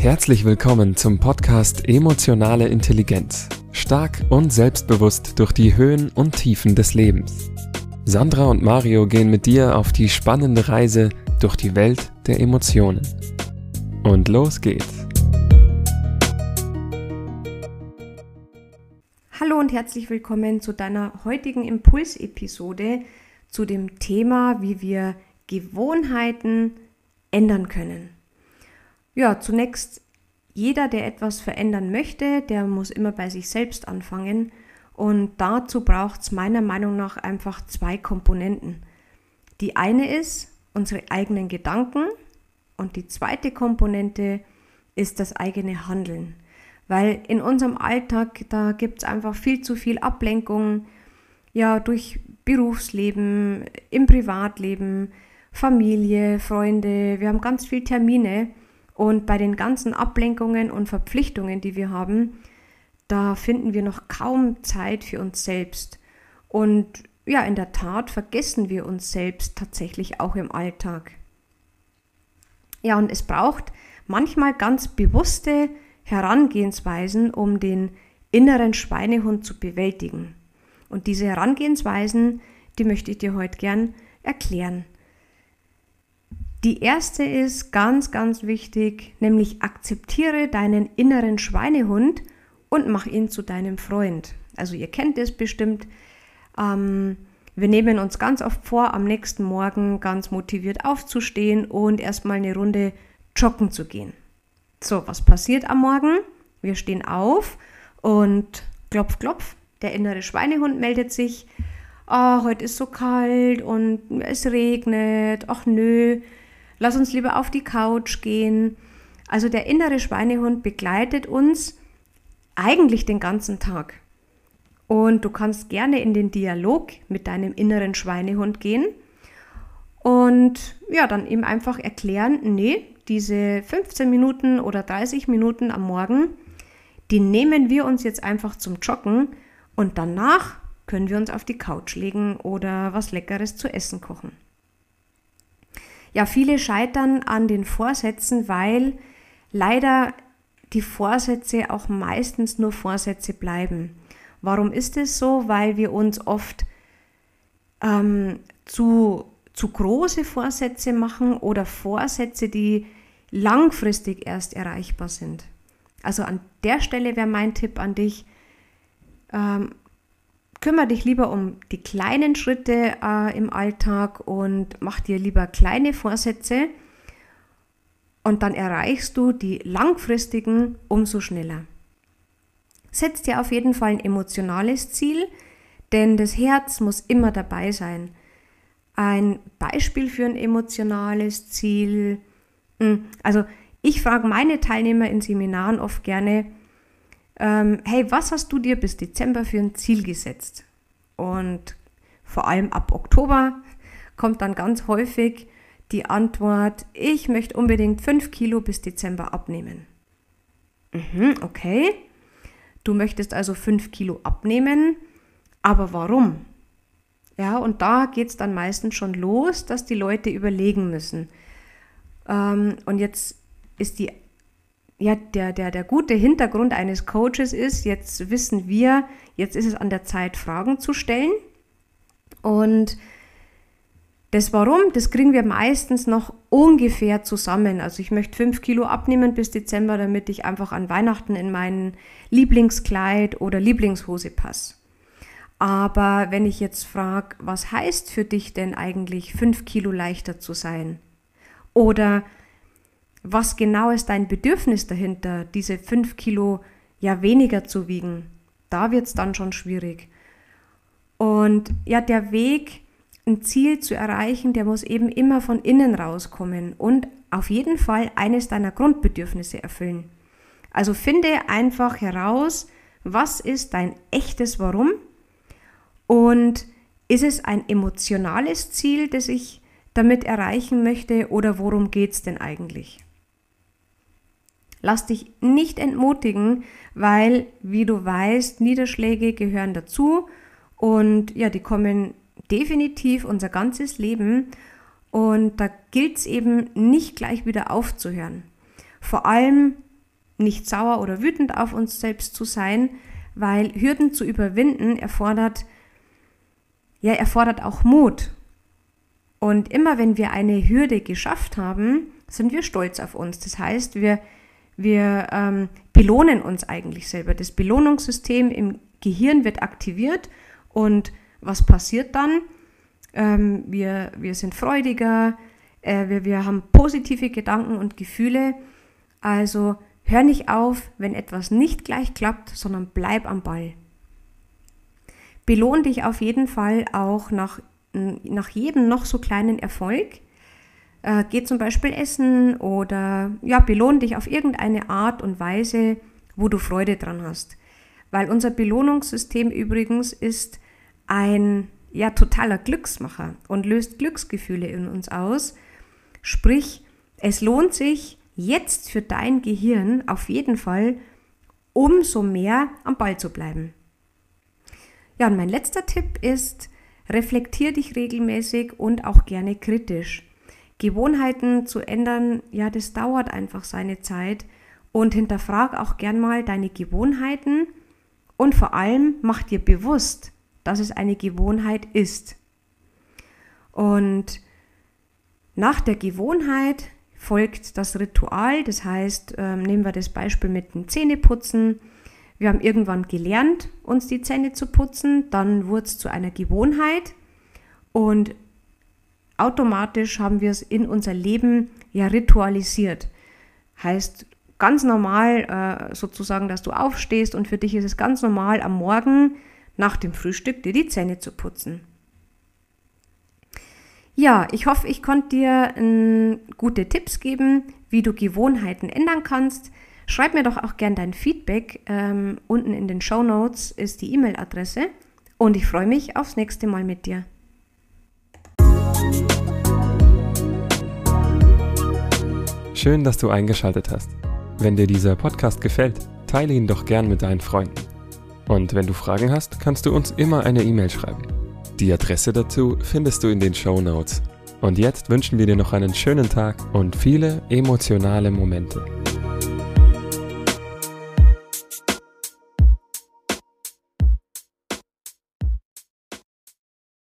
Herzlich willkommen zum Podcast Emotionale Intelligenz. Stark und selbstbewusst durch die Höhen und Tiefen des Lebens. Sandra und Mario gehen mit dir auf die spannende Reise durch die Welt der Emotionen. Und los geht's. Hallo und herzlich willkommen zu deiner heutigen Impulsepisode zu dem Thema, wie wir Gewohnheiten ändern können. Ja, zunächst, jeder, der etwas verändern möchte, der muss immer bei sich selbst anfangen. Und dazu braucht es meiner Meinung nach einfach zwei Komponenten. Die eine ist unsere eigenen Gedanken und die zweite Komponente ist das eigene Handeln. Weil in unserem Alltag, da gibt es einfach viel zu viel Ablenkung, ja, durch Berufsleben, im Privatleben, Familie, Freunde, wir haben ganz viele Termine und bei den ganzen Ablenkungen und Verpflichtungen, die wir haben, da finden wir noch kaum Zeit für uns selbst. Und ja, in der Tat vergessen wir uns selbst tatsächlich auch im Alltag. Ja, und es braucht manchmal ganz bewusste Herangehensweisen, um den inneren Schweinehund zu bewältigen. Und diese Herangehensweisen, die möchte ich dir heute gern erklären. Die erste ist ganz, ganz wichtig, nämlich akzeptiere deinen inneren Schweinehund und mach ihn zu deinem Freund. Also ihr kennt es bestimmt. Ähm, wir nehmen uns ganz oft vor, am nächsten Morgen ganz motiviert aufzustehen und erstmal eine Runde joggen zu gehen. So, was passiert am Morgen? Wir stehen auf und klopf, klopf, der innere Schweinehund meldet sich. Ah, oh, heute ist so kalt und es regnet. Ach nö, lass uns lieber auf die Couch gehen. Also der innere Schweinehund begleitet uns eigentlich den ganzen Tag. Und du kannst gerne in den Dialog mit deinem inneren Schweinehund gehen und ja, dann ihm einfach erklären, nee, diese 15 Minuten oder 30 Minuten am Morgen, die nehmen wir uns jetzt einfach zum Joggen und danach können wir uns auf die Couch legen oder was Leckeres zu essen kochen. Ja, viele scheitern an den Vorsätzen, weil leider die Vorsätze auch meistens nur Vorsätze bleiben. Warum ist es so? Weil wir uns oft ähm, zu, zu große Vorsätze machen oder Vorsätze, die langfristig erst erreichbar sind. Also an der Stelle wäre mein Tipp an dich, ähm, kümmere dich lieber um die kleinen Schritte äh, im Alltag und mach dir lieber kleine Vorsätze und dann erreichst du die langfristigen umso schneller. Setz dir auf jeden Fall ein emotionales Ziel, denn das Herz muss immer dabei sein. Ein Beispiel für ein emotionales Ziel, hm, also ich frage meine Teilnehmer in Seminaren oft gerne, ähm, hey, was hast du dir bis Dezember für ein Ziel gesetzt? Und vor allem ab Oktober kommt dann ganz häufig die Antwort, ich möchte unbedingt 5 Kilo bis Dezember abnehmen. Mhm, okay. Du möchtest also 5 Kilo abnehmen, aber warum? Ja, und da geht es dann meistens schon los, dass die Leute überlegen müssen. Ähm, und jetzt ist die ja, der, der, der gute Hintergrund eines Coaches ist, jetzt wissen wir, jetzt ist es an der Zeit, Fragen zu stellen. Und das Warum, das kriegen wir meistens noch ungefähr zusammen. Also ich möchte fünf Kilo abnehmen bis Dezember, damit ich einfach an Weihnachten in mein Lieblingskleid oder Lieblingshose passe. Aber wenn ich jetzt frage, was heißt für dich denn eigentlich fünf Kilo leichter zu sein? Oder was genau ist dein Bedürfnis dahinter, diese fünf Kilo ja weniger zu wiegen? Da wird es dann schon schwierig. Und ja, der Weg, ein Ziel zu erreichen, der muss eben immer von innen rauskommen und auf jeden Fall eines deiner Grundbedürfnisse erfüllen. Also finde einfach heraus, was ist dein echtes Warum und ist es ein emotionales Ziel, das ich damit erreichen möchte oder worum geht es denn eigentlich? Lass dich nicht entmutigen, weil, wie du weißt, Niederschläge gehören dazu und ja, die kommen definitiv unser ganzes Leben und da gilt es eben nicht gleich wieder aufzuhören. Vor allem nicht sauer oder wütend auf uns selbst zu sein, weil Hürden zu überwinden erfordert, ja, erfordert auch Mut. Und immer wenn wir eine Hürde geschafft haben, sind wir stolz auf uns. Das heißt, wir, wir ähm, belohnen uns eigentlich selber. Das Belohnungssystem im Gehirn wird aktiviert und was passiert dann? Ähm, wir, wir sind freudiger, äh, wir, wir haben positive Gedanken und Gefühle. Also hör nicht auf, wenn etwas nicht gleich klappt, sondern bleib am Ball. Belohn dich auf jeden Fall auch nach, nach jedem noch so kleinen Erfolg. Äh, geh zum Beispiel essen oder ja, belohn dich auf irgendeine Art und Weise, wo du Freude dran hast. Weil unser Belohnungssystem übrigens ist ein ja totaler Glücksmacher und löst Glücksgefühle in uns aus. Sprich, es lohnt sich jetzt für dein Gehirn auf jeden Fall umso mehr am Ball zu bleiben. Ja, und mein letzter Tipp ist, reflektier dich regelmäßig und auch gerne kritisch. Gewohnheiten zu ändern, ja, das dauert einfach seine Zeit und hinterfrag auch gern mal deine Gewohnheiten und vor allem mach dir bewusst, dass es eine Gewohnheit ist. Und nach der Gewohnheit folgt das Ritual, das heißt, äh, nehmen wir das Beispiel mit dem Zähneputzen. Wir haben irgendwann gelernt, uns die Zähne zu putzen, dann wurde es zu einer Gewohnheit und automatisch haben wir es in unser Leben ja ritualisiert. Heißt ganz normal äh, sozusagen, dass du aufstehst und für dich ist es ganz normal am Morgen nach dem Frühstück dir die Zähne zu putzen. Ja, ich hoffe, ich konnte dir äh, gute Tipps geben, wie du Gewohnheiten ändern kannst. Schreib mir doch auch gern dein Feedback. Ähm, unten in den Show Notes ist die E-Mail-Adresse. Und ich freue mich aufs nächste Mal mit dir. Schön, dass du eingeschaltet hast. Wenn dir dieser Podcast gefällt, teile ihn doch gern mit deinen Freunden. Und wenn du Fragen hast, kannst du uns immer eine E-Mail schreiben. Die Adresse dazu findest du in den Show Notes. Und jetzt wünschen wir dir noch einen schönen Tag und viele emotionale Momente.